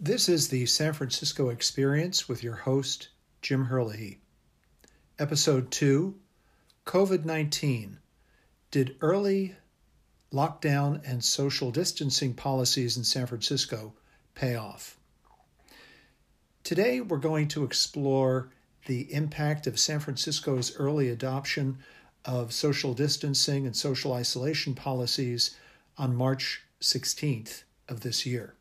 This is the San Francisco Experience with your host, Jim Herlihy. Episode 2 COVID 19. Did early lockdown and social distancing policies in San Francisco pay off? Today, we're going to explore the impact of San Francisco's early adoption of social distancing and social isolation policies on March 16th of this year.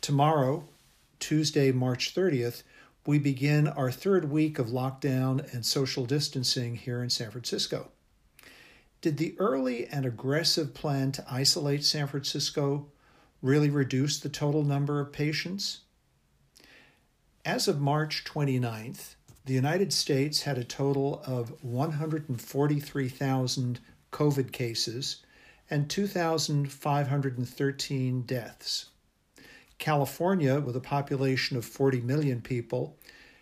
Tomorrow, Tuesday, March 30th, we begin our third week of lockdown and social distancing here in San Francisco. Did the early and aggressive plan to isolate San Francisco really reduce the total number of patients? As of March 29th, the United States had a total of 143,000 COVID cases and 2,513 deaths. California, with a population of 40 million people,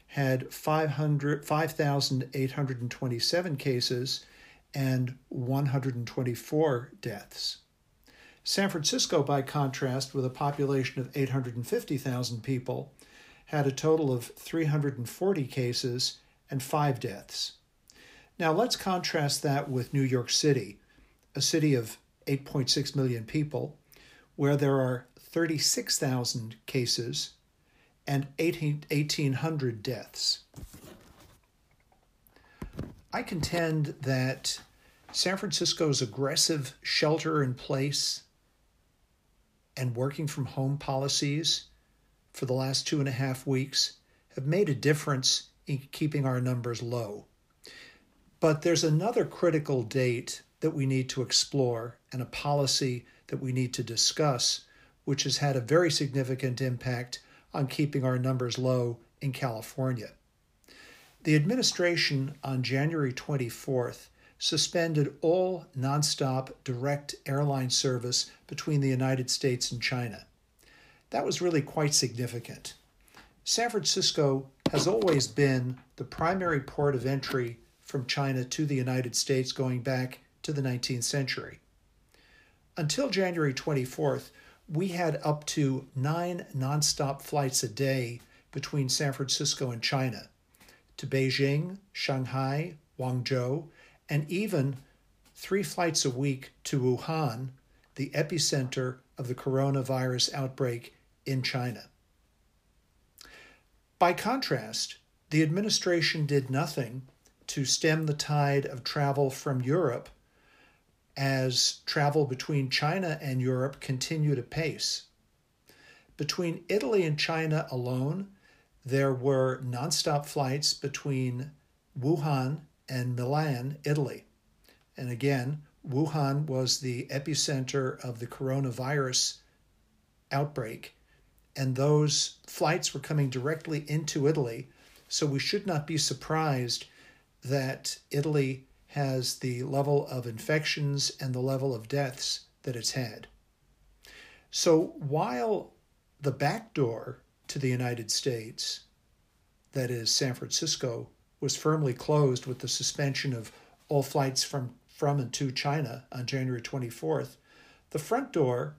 had 5,827 cases and 124 deaths. San Francisco, by contrast, with a population of 850,000 people, had a total of 340 cases and five deaths. Now let's contrast that with New York City, a city of 8.6 million people, where there are 36,000 cases and 1,800 deaths. I contend that San Francisco's aggressive shelter in place and working from home policies for the last two and a half weeks have made a difference in keeping our numbers low. But there's another critical date that we need to explore and a policy that we need to discuss which has had a very significant impact on keeping our numbers low in California. The administration on January 24th suspended all nonstop direct airline service between the United States and China. That was really quite significant. San Francisco has always been the primary port of entry from China to the United States going back to the 19th century. Until January 24th, we had up to nine nonstop flights a day between San Francisco and China to Beijing, Shanghai, Guangzhou, and even three flights a week to Wuhan, the epicenter of the coronavirus outbreak in China. By contrast, the administration did nothing to stem the tide of travel from Europe as travel between China and Europe continued apace. Between Italy and China alone, there were nonstop flights between Wuhan and Milan, Italy. And again, Wuhan was the epicenter of the coronavirus outbreak, and those flights were coming directly into Italy. So we should not be surprised that Italy has the level of infections and the level of deaths that it's had. So while the back door to the United States, that is San Francisco, was firmly closed with the suspension of all flights from, from and to China on January 24th, the front door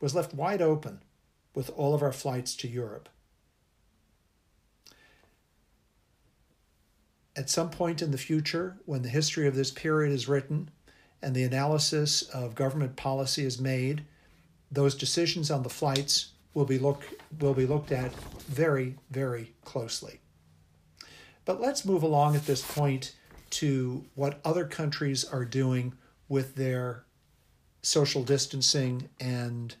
was left wide open with all of our flights to Europe. At some point in the future, when the history of this period is written and the analysis of government policy is made, those decisions on the flights will be look will be looked at very very closely. But let's move along at this point to what other countries are doing with their social distancing and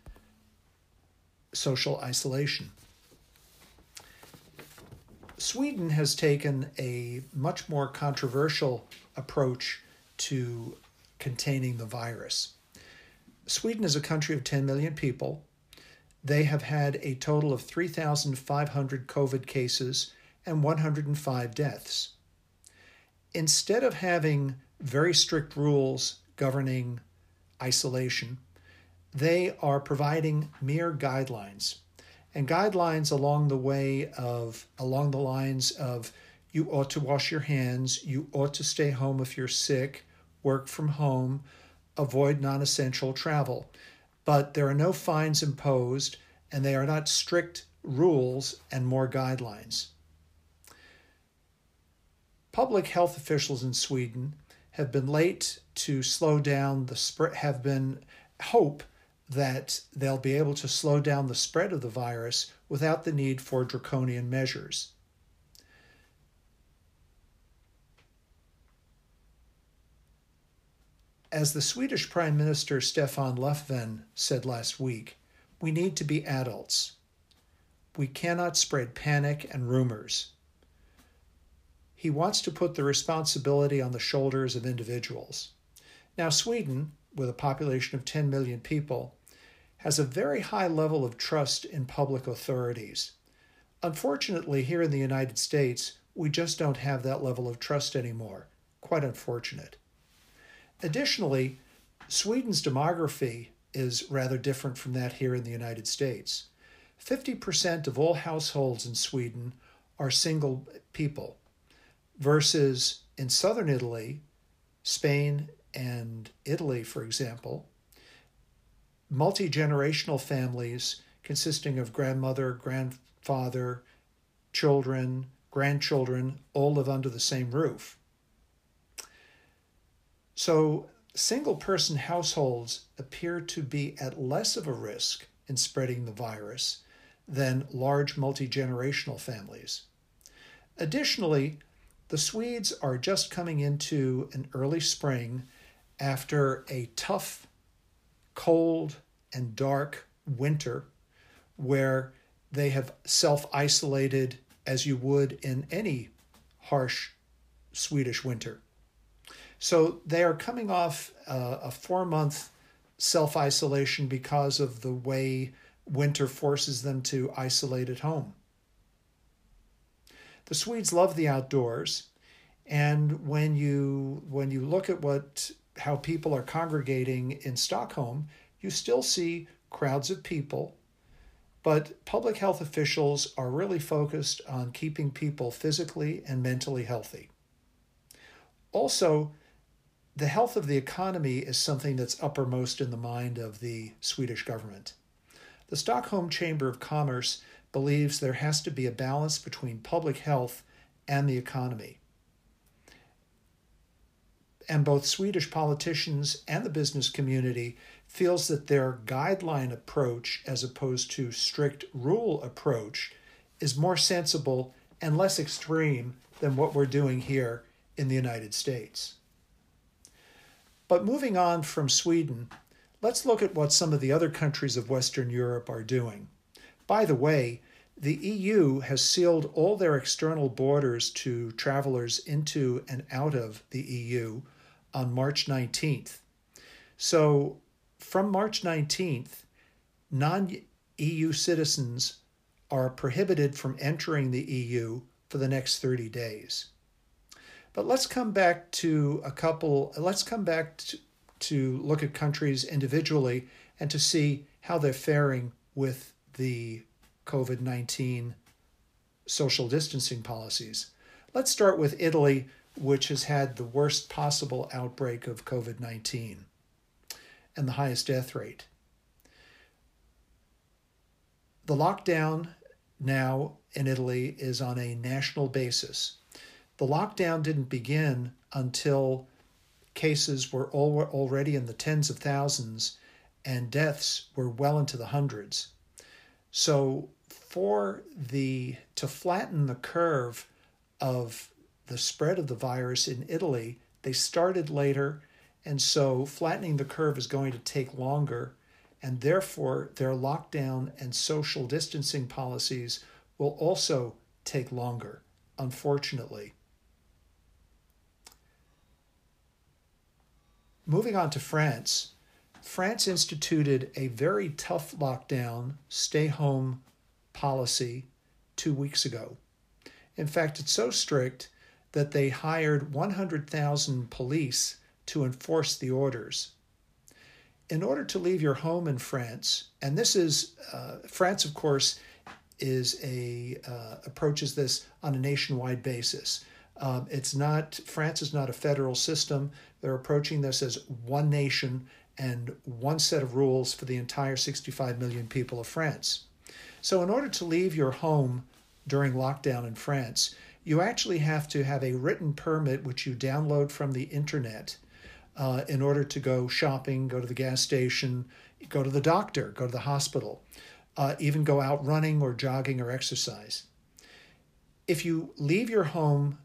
social isolation. Sweden has taken a much more controversial approach to containing the virus. Sweden is a country of 10 million people. They have had a total of 3,500 COVID cases and 105 deaths. Instead of having very strict rules governing isolation, they are providing mere guidelines and guidelines along the way of along the lines of you ought to wash your hands, you ought to stay home if you're sick, work from home, avoid non-essential travel. But there are no fines imposed and they are not strict rules and more guidelines. Public health officials in Sweden have been late to slow down the spread, have been hope that they'll be able to slow down the spread of the virus without the need for draconian measures. As the Swedish Prime Minister Stefan Löfven said last week, we need to be adults. We cannot spread panic and rumors. He wants to put the responsibility on the shoulders of individuals. Now, Sweden, with a population of 10 million people, has a very high level of trust in public authorities. Unfortunately, here in the United States, we just don't have that level of trust anymore. Quite unfortunate. Additionally, Sweden's demography is rather different from that here in the United States. 50% of all households in Sweden are single people, versus in southern Italy, Spain, and Italy, for example, multi generational families consisting of grandmother, grandfather, children, grandchildren all live under the same roof. So, single person households appear to be at less of a risk in spreading the virus than large multi generational families. Additionally, the Swedes are just coming into an early spring after a tough, cold, and dark winter where they have self isolated as you would in any harsh Swedish winter. So they are coming off uh, a four month self isolation because of the way winter forces them to isolate at home. The Swedes love the outdoors, and when you when you look at what how people are congregating in Stockholm, you still see crowds of people, but public health officials are really focused on keeping people physically and mentally healthy. Also, the health of the economy is something that's uppermost in the mind of the Swedish government. The Stockholm Chamber of Commerce believes there has to be a balance between public health and the economy. And both Swedish politicians and the business community feels that their guideline approach as opposed to strict rule approach is more sensible and less extreme than what we're doing here in the United States. But moving on from Sweden, let's look at what some of the other countries of Western Europe are doing. By the way, the EU has sealed all their external borders to travelers into and out of the EU on March 19th. So, from March 19th, non EU citizens are prohibited from entering the EU for the next 30 days. But let's come back to a couple, let's come back to, to look at countries individually and to see how they're faring with the COVID 19 social distancing policies. Let's start with Italy, which has had the worst possible outbreak of COVID 19 and the highest death rate. The lockdown now in Italy is on a national basis. The lockdown didn't begin until cases were already in the tens of thousands and deaths were well into the hundreds. So for the to flatten the curve of the spread of the virus in Italy, they started later and so flattening the curve is going to take longer and therefore their lockdown and social distancing policies will also take longer, unfortunately. Moving on to France, France instituted a very tough lockdown, stay home policy two weeks ago. In fact, it's so strict that they hired 100,000 police to enforce the orders. In order to leave your home in France, and this is, uh, France, of course, is a uh, approaches this on a nationwide basis. Um, it's not France is not a federal system. They're approaching this as one nation and one set of rules for the entire 65 million people of France. So, in order to leave your home during lockdown in France, you actually have to have a written permit which you download from the internet uh, in order to go shopping, go to the gas station, go to the doctor, go to the hospital, uh, even go out running or jogging or exercise. If you leave your home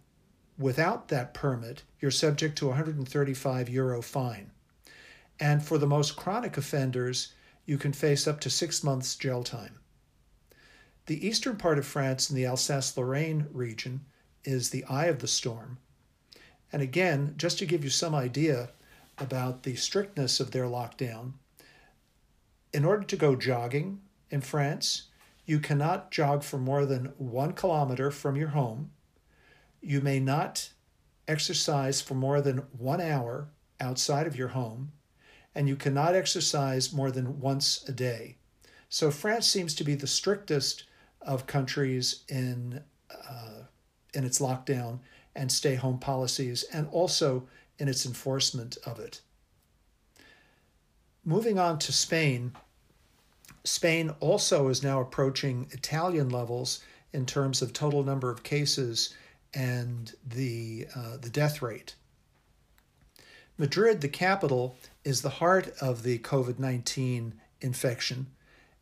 without that permit, you're subject to a 135 euro fine. And for the most chronic offenders, you can face up to six months jail time. The eastern part of France in the Alsace Lorraine region is the eye of the storm. And again, just to give you some idea about the strictness of their lockdown, in order to go jogging in France, you cannot jog for more than one kilometer from your home. You may not exercise for more than one hour outside of your home, and you cannot exercise more than once a day. So France seems to be the strictest of countries in uh, in its lockdown and stay home policies, and also in its enforcement of it. Moving on to Spain, Spain also is now approaching Italian levels in terms of total number of cases and the uh, the death rate. Madrid, the capital, is the heart of the COVID 19 infection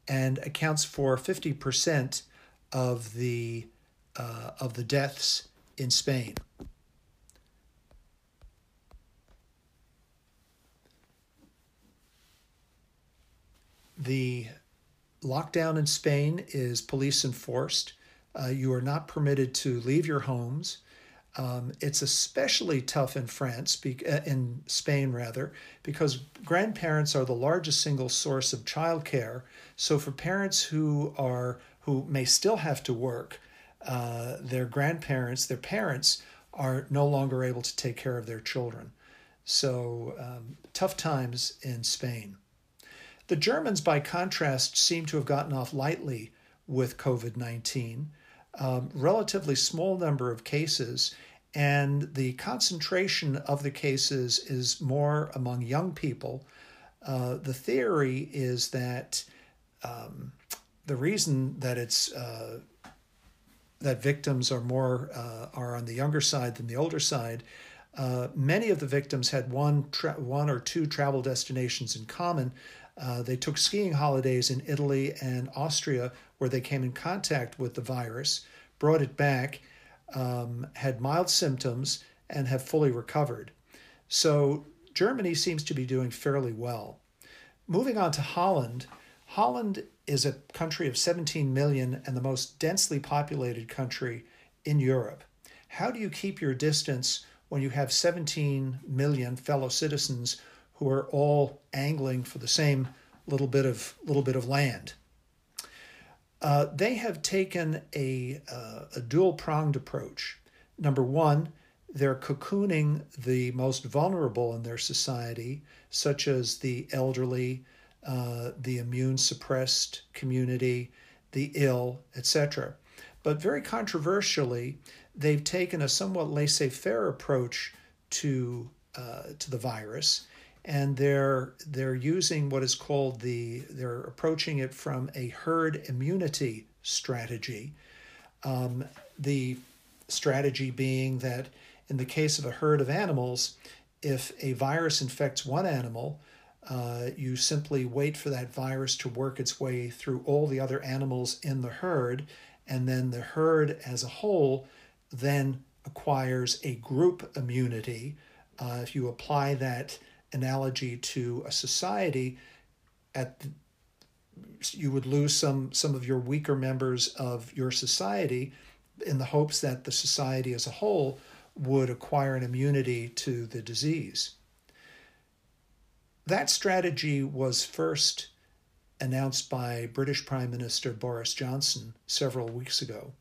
and accounts for 50% of the uh, of the deaths in Spain. The lockdown in Spain is police enforced. Uh, you are not permitted to leave your homes. Um, it's especially tough in France, uh, in Spain rather, because grandparents are the largest single source of childcare. So for parents who are who may still have to work, uh, their grandparents, their parents, are no longer able to take care of their children. So, um, tough times in Spain. The Germans, by contrast, seem to have gotten off lightly with COVID 19. Um, relatively small number of cases, and the concentration of the cases is more among young people. Uh, the theory is that um, the reason that it's uh, that victims are more uh, are on the younger side than the older side. Uh, many of the victims had one tra- one or two travel destinations in common. Uh, they took skiing holidays in Italy and Austria, where they came in contact with the virus, brought it back, um, had mild symptoms, and have fully recovered. So Germany seems to be doing fairly well. Moving on to Holland, Holland is a country of 17 million and the most densely populated country in Europe. How do you keep your distance when you have 17 million fellow citizens who are all angling for the same little bit of little bit of land? Uh, they have taken a, uh, a dual pronged approach. Number one, they're cocooning the most vulnerable in their society, such as the elderly, uh, the immune suppressed community, the ill, etc. But very controversially, they've taken a somewhat laissez faire approach to, uh, to the virus. And they're they're using what is called the they're approaching it from a herd immunity strategy. Um, the strategy being that in the case of a herd of animals, if a virus infects one animal, uh, you simply wait for that virus to work its way through all the other animals in the herd, and then the herd as a whole then acquires a group immunity. Uh, if you apply that analogy to a society, at the, you would lose some some of your weaker members of your society in the hopes that the society as a whole would acquire an immunity to the disease. That strategy was first announced by British Prime Minister Boris Johnson several weeks ago.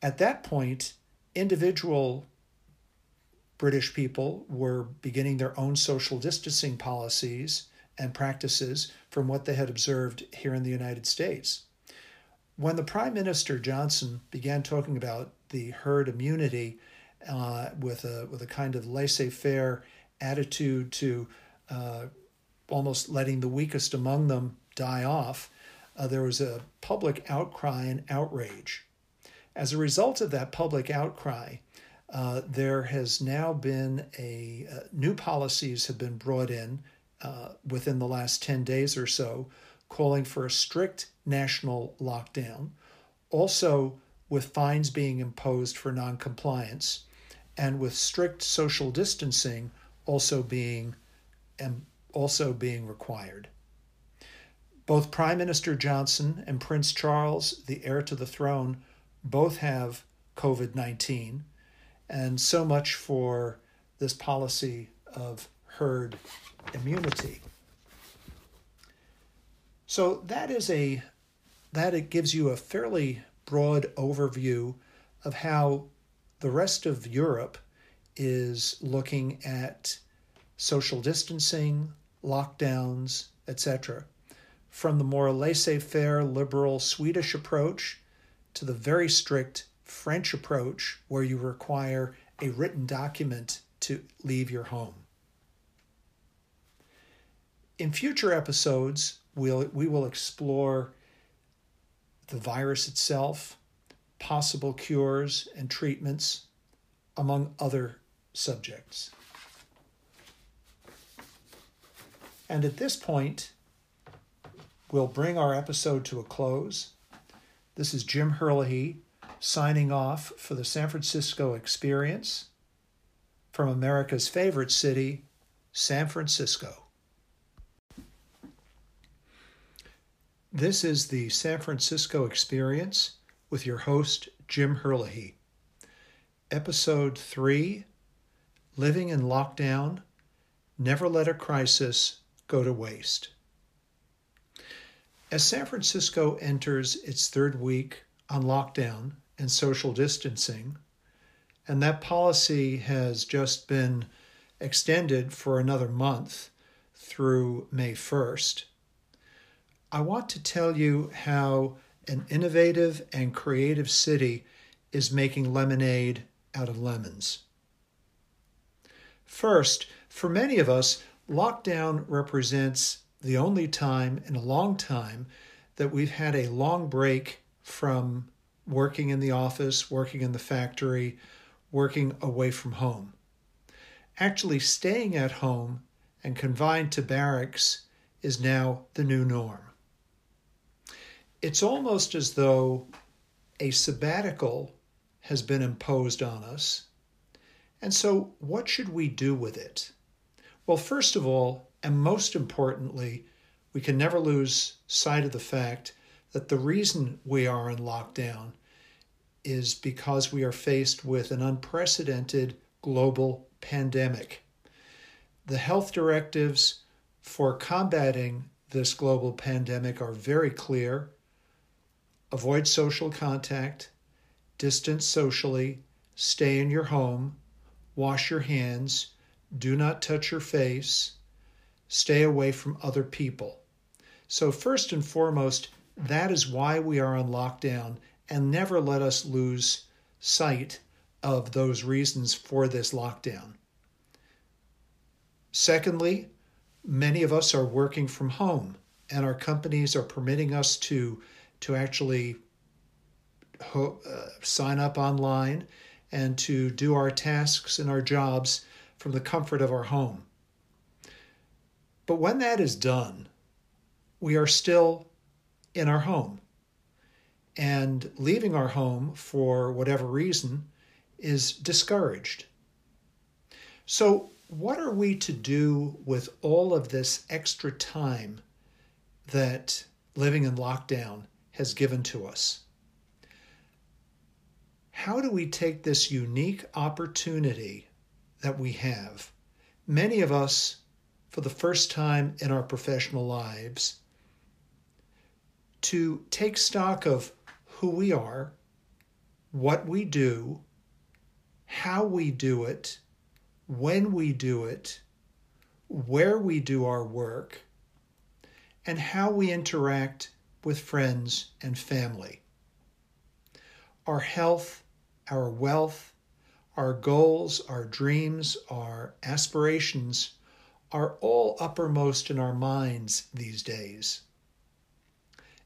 At that point, individual British people were beginning their own social distancing policies and practices from what they had observed here in the United States. When the Prime Minister Johnson began talking about the herd immunity uh, with, a, with a kind of laissez faire attitude to uh, almost letting the weakest among them die off. Uh, there was a public outcry and outrage. As a result of that public outcry, uh, there has now been a uh, new policies have been brought in uh, within the last 10 days or so, calling for a strict national lockdown, also with fines being imposed for noncompliance, and with strict social distancing also being and also being required. Both Prime Minister Johnson and Prince Charles, the heir to the throne, both have COVID 19, and so much for this policy of herd immunity. So that is a that it gives you a fairly broad overview of how the rest of Europe is looking at social distancing, lockdowns, etc. From the more laissez faire liberal Swedish approach to the very strict French approach, where you require a written document to leave your home. In future episodes, we'll, we will explore the virus itself, possible cures and treatments, among other subjects. And at this point, we'll bring our episode to a close. This is Jim Herlihy signing off for the San Francisco Experience from America's favorite city, San Francisco. This is the San Francisco Experience with your host, Jim Herlihy. Episode 3 Living in Lockdown Never Let a Crisis Go to Waste. As San Francisco enters its third week on lockdown and social distancing, and that policy has just been extended for another month through May 1st, I want to tell you how an innovative and creative city is making lemonade out of lemons. First, for many of us, lockdown represents the only time in a long time that we've had a long break from working in the office, working in the factory, working away from home. Actually, staying at home and confined to barracks is now the new norm. It's almost as though a sabbatical has been imposed on us. And so, what should we do with it? Well, first of all, and most importantly, we can never lose sight of the fact that the reason we are in lockdown is because we are faced with an unprecedented global pandemic. The health directives for combating this global pandemic are very clear avoid social contact, distance socially, stay in your home, wash your hands, do not touch your face, stay away from other people. So, first and foremost, that is why we are on lockdown, and never let us lose sight of those reasons for this lockdown. Secondly, many of us are working from home, and our companies are permitting us to, to actually ho- uh, sign up online and to do our tasks and our jobs from the comfort of our home. But when that is done, we are still in our home. And leaving our home for whatever reason is discouraged. So, what are we to do with all of this extra time that living in lockdown has given to us? How do we take this unique opportunity that we have? Many of us, for the first time in our professional lives, to take stock of who we are, what we do, how we do it, when we do it, where we do our work, and how we interact with friends and family. Our health, our wealth, our goals, our dreams, our aspirations are all uppermost in our minds these days.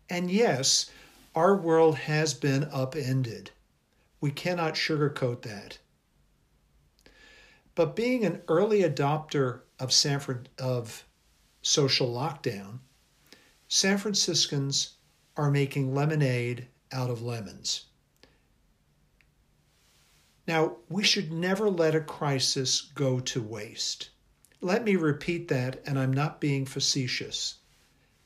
And yes, Our world has been upended. We cannot sugarcoat that. But being an early adopter of San of social lockdown, San Franciscans are making lemonade out of lemons. Now, we should never let a crisis go to waste. Let me repeat that, and I'm not being facetious.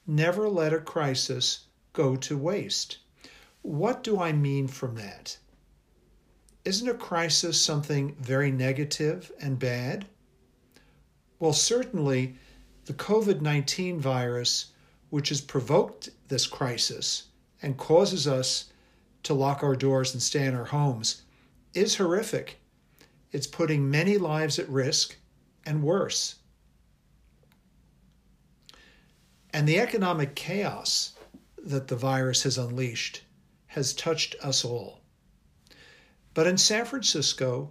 Never let a crisis go to waste. What do I mean from that? Isn't a crisis something very negative and bad? Well, certainly the COVID 19 virus, which has provoked this crisis and causes us to lock our doors and stay in our homes, is horrific. It's putting many lives at risk and worse. And the economic chaos that the virus has unleashed has touched us all. But in San Francisco,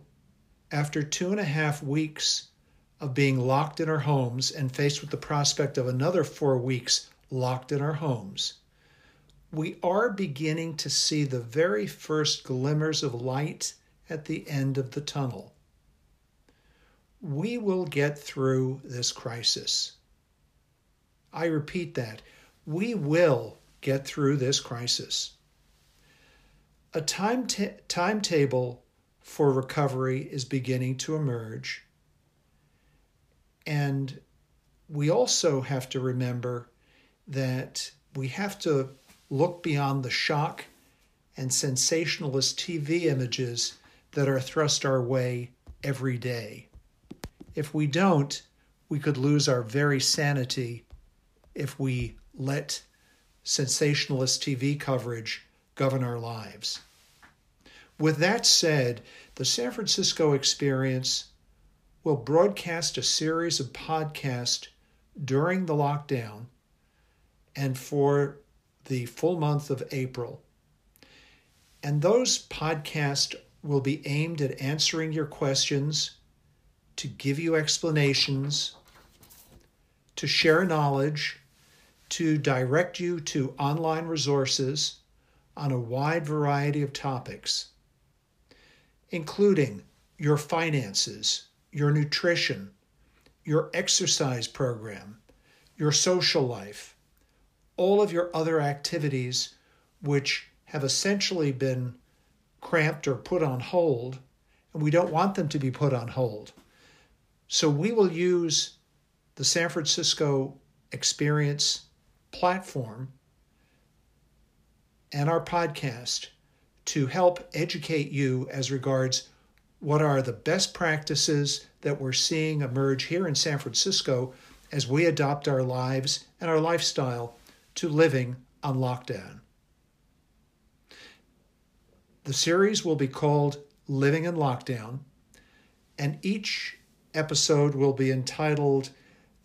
after two and a half weeks of being locked in our homes and faced with the prospect of another four weeks locked in our homes, we are beginning to see the very first glimmers of light at the end of the tunnel. We will get through this crisis. I repeat that. We will get through this crisis. A time t- timetable for recovery is beginning to emerge. And we also have to remember that we have to look beyond the shock and sensationalist TV images that are thrust our way every day. If we don't, we could lose our very sanity if we let sensationalist TV coverage govern our lives. With that said, the San Francisco experience will broadcast a series of podcasts during the lockdown and for the full month of April. And those podcasts will be aimed at answering your questions, to give you explanations, to share knowledge, to direct you to online resources on a wide variety of topics, including your finances, your nutrition, your exercise program, your social life, all of your other activities which have essentially been cramped or put on hold, and we don't want them to be put on hold. So we will use the San Francisco experience platform and our podcast to help educate you as regards what are the best practices that we're seeing emerge here in San Francisco as we adopt our lives and our lifestyle to living on lockdown. The series will be called Living in Lockdown, and each episode will be entitled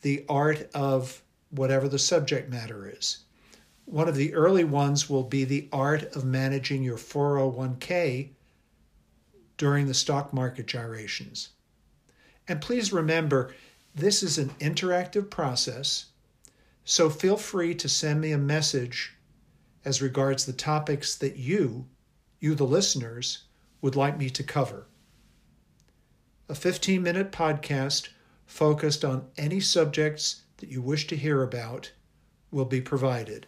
The Art of whatever the subject matter is. One of the early ones will be the art of managing your 401k during the stock market gyrations. And please remember, this is an interactive process, so feel free to send me a message as regards the topics that you, you the listeners, would like me to cover. A 15 minute podcast focused on any subjects that you wish to hear about will be provided.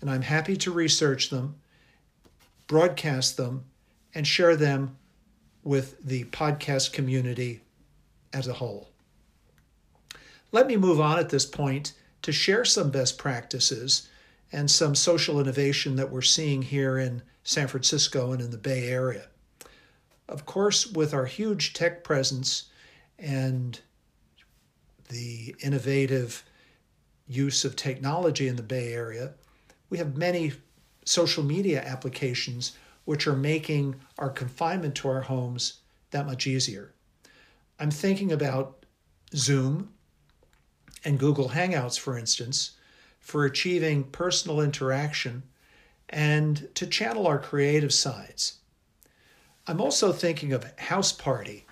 And I'm happy to research them, broadcast them, and share them with the podcast community as a whole. Let me move on at this point to share some best practices and some social innovation that we're seeing here in San Francisco and in the Bay Area. Of course, with our huge tech presence and the innovative use of technology in the Bay Area, we have many social media applications which are making our confinement to our homes that much easier. I'm thinking about Zoom and Google Hangouts, for instance, for achieving personal interaction and to channel our creative sides. I'm also thinking of House Party,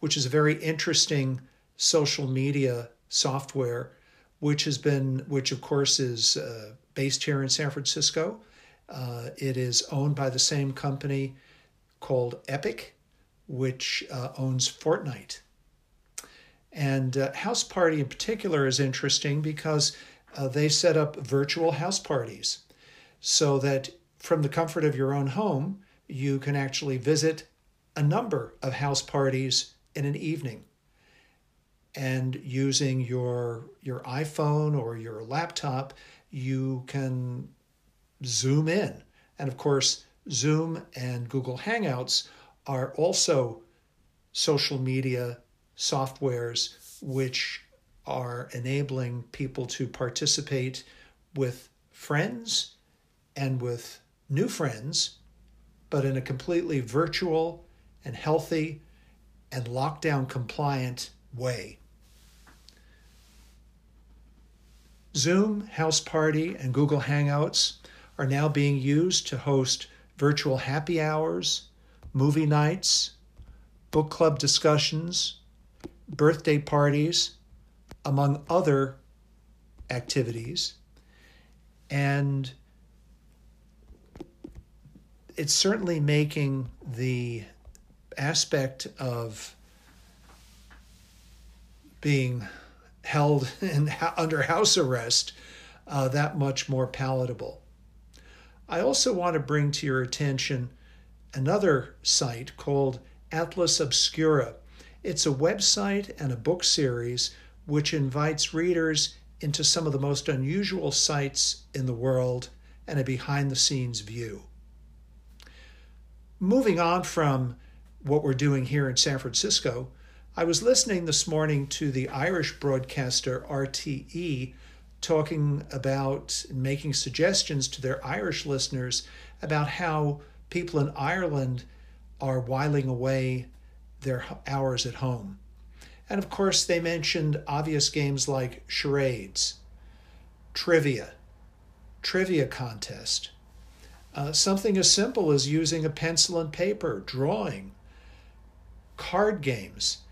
which is a very interesting social media software, which has been, which of course is uh, based here in San Francisco, Uh, it is owned by the same company called Epic, which uh, owns Fortnite. And uh, House Party in particular is interesting because uh, they set up virtual house parties so that from the comfort of your own home, you can actually visit a number of house parties in an evening. And using your, your iPhone or your laptop, you can zoom in. And of course, Zoom and Google Hangouts are also social media softwares which are enabling people to participate with friends and with new friends, but in a completely virtual and healthy and lockdown compliant way. Zoom, House Party, and Google Hangouts are now being used to host virtual happy hours, movie nights, book club discussions, birthday parties, among other activities. And it's certainly making the aspect of being held in, under house arrest uh, that much more palatable. I also want to bring to your attention another site called Atlas Obscura. It's a website and a book series which invites readers into some of the most unusual sites in the world and a behind the scenes view. Moving on from what we're doing here in San Francisco, I was listening this morning to the Irish broadcaster RTE talking about making suggestions to their Irish listeners about how people in Ireland are whiling away their hours at home. And of course, they mentioned obvious games like charades, trivia, trivia contest, uh, something as simple as using a pencil and paper, drawing, card games.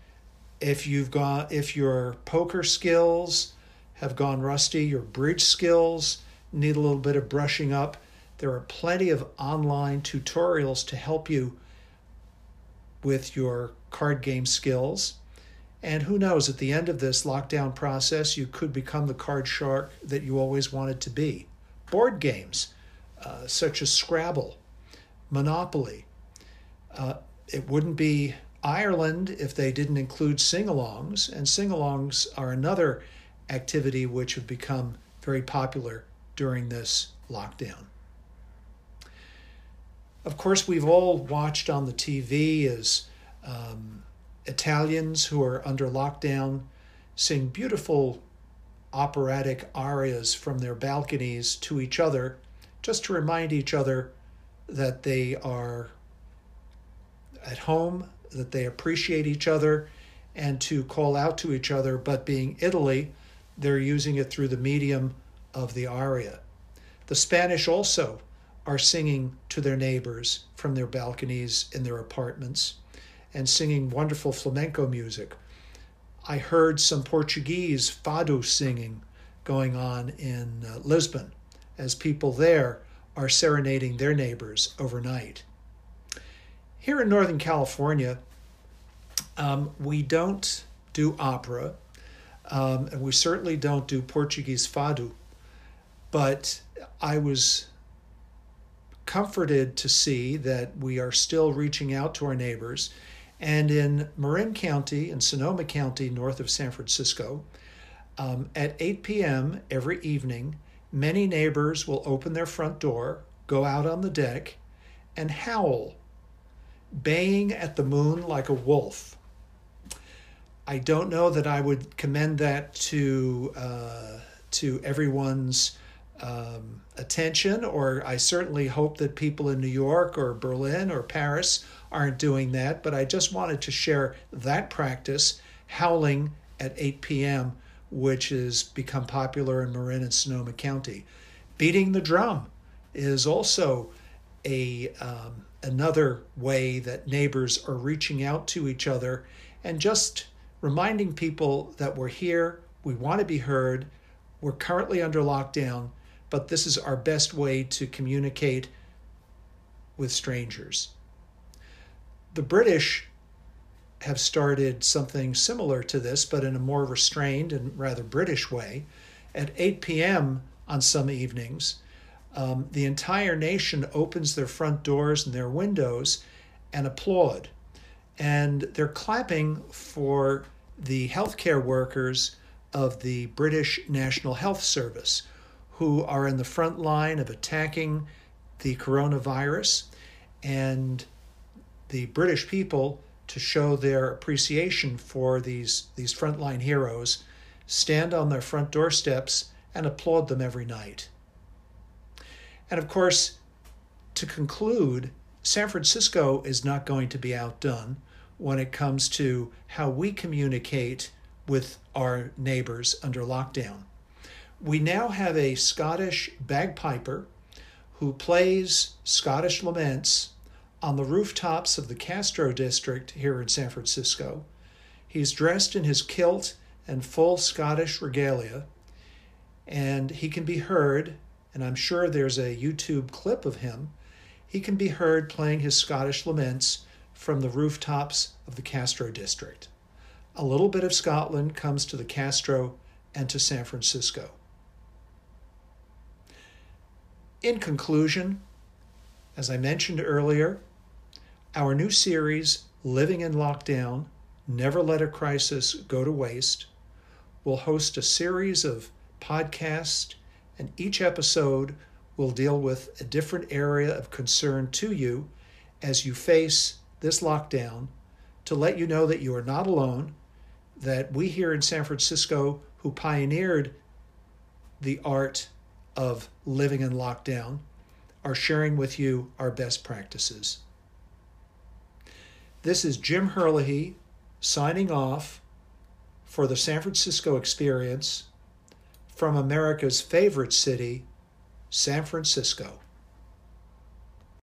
If you've got, if your poker skills have gone rusty, your bridge skills need a little bit of brushing up, there are plenty of online tutorials to help you with your card game skills. And who knows, at the end of this lockdown process, you could become the card shark that you always wanted to be. Board games, uh, such as Scrabble, Monopoly. Uh, it wouldn't be Ireland if they didn't include sing alongs, and sing alongs are another activity which have become very popular during this lockdown. Of course, we've all watched on the TV as um, Italians who are under lockdown sing beautiful operatic arias from their balconies to each other, just to remind each other that they are at home, that they appreciate each other, and to call out to each other. But being Italy, they're using it through the medium of the aria. The Spanish also are singing to their neighbors from their balconies in their apartments and singing wonderful flamenco music. I heard some Portuguese fado singing going on in uh, Lisbon as people there are serenading their neighbors overnight. Here in Northern California, um, we don't do opera, um, and we certainly don't do Portuguese fado, but I was comforted to see that we are still reaching out to our neighbors. And in Marin County and Sonoma County, north of San Francisco, um, at 8 p.m. every evening, many neighbors will open their front door, go out on the deck, and howl, baying at the moon like a wolf. I don't know that I would commend that to uh, to everyone's um, attention, or I certainly hope that people in New York or Berlin or Paris aren't doing that. But I just wanted to share that practice, howling at 8 p.m., which has become popular in Marin and Sonoma County. Beating the drum is also a um, another way that neighbors are reaching out to each other and just reminding people that we're here, we want to be heard, we're currently under lockdown, but this is our best way to communicate with strangers. The British have started something similar to this, but in a more restrained and rather British way. At 8 p.m. on some evenings, um, the entire nation opens their front doors and their windows and applaud. And they're clapping for the healthcare workers of the British National Health Service who are in the front line of attacking the coronavirus. And the British people to show their appreciation for these, these frontline heroes, stand on their front doorsteps and applaud them every night. And of course, to conclude, San Francisco is not going to be outdone when it comes to how we communicate with our neighbors under lockdown. We now have a Scottish bagpiper who plays Scottish laments on the rooftops of the Castro district here in San Francisco. He's dressed in his kilt and full Scottish regalia, and he can be heard, and I'm sure there's a YouTube clip of him. He can be heard playing his Scottish laments from the rooftops of the Castro district. A little bit of Scotland comes to the Castro and to San Francisco. In conclusion, as I mentioned earlier, our new series, Living in Lockdown Never Let a Crisis Go to Waste, will host a series of podcasts, and each episode will deal with a different area of concern to you as you face this lockdown to let you know that you are not alone, that we here in San Francisco, who pioneered the art of living in lockdown, are sharing with you our best practices. This is Jim Herlihy signing off for the San Francisco experience from America's favorite city, San Francisco.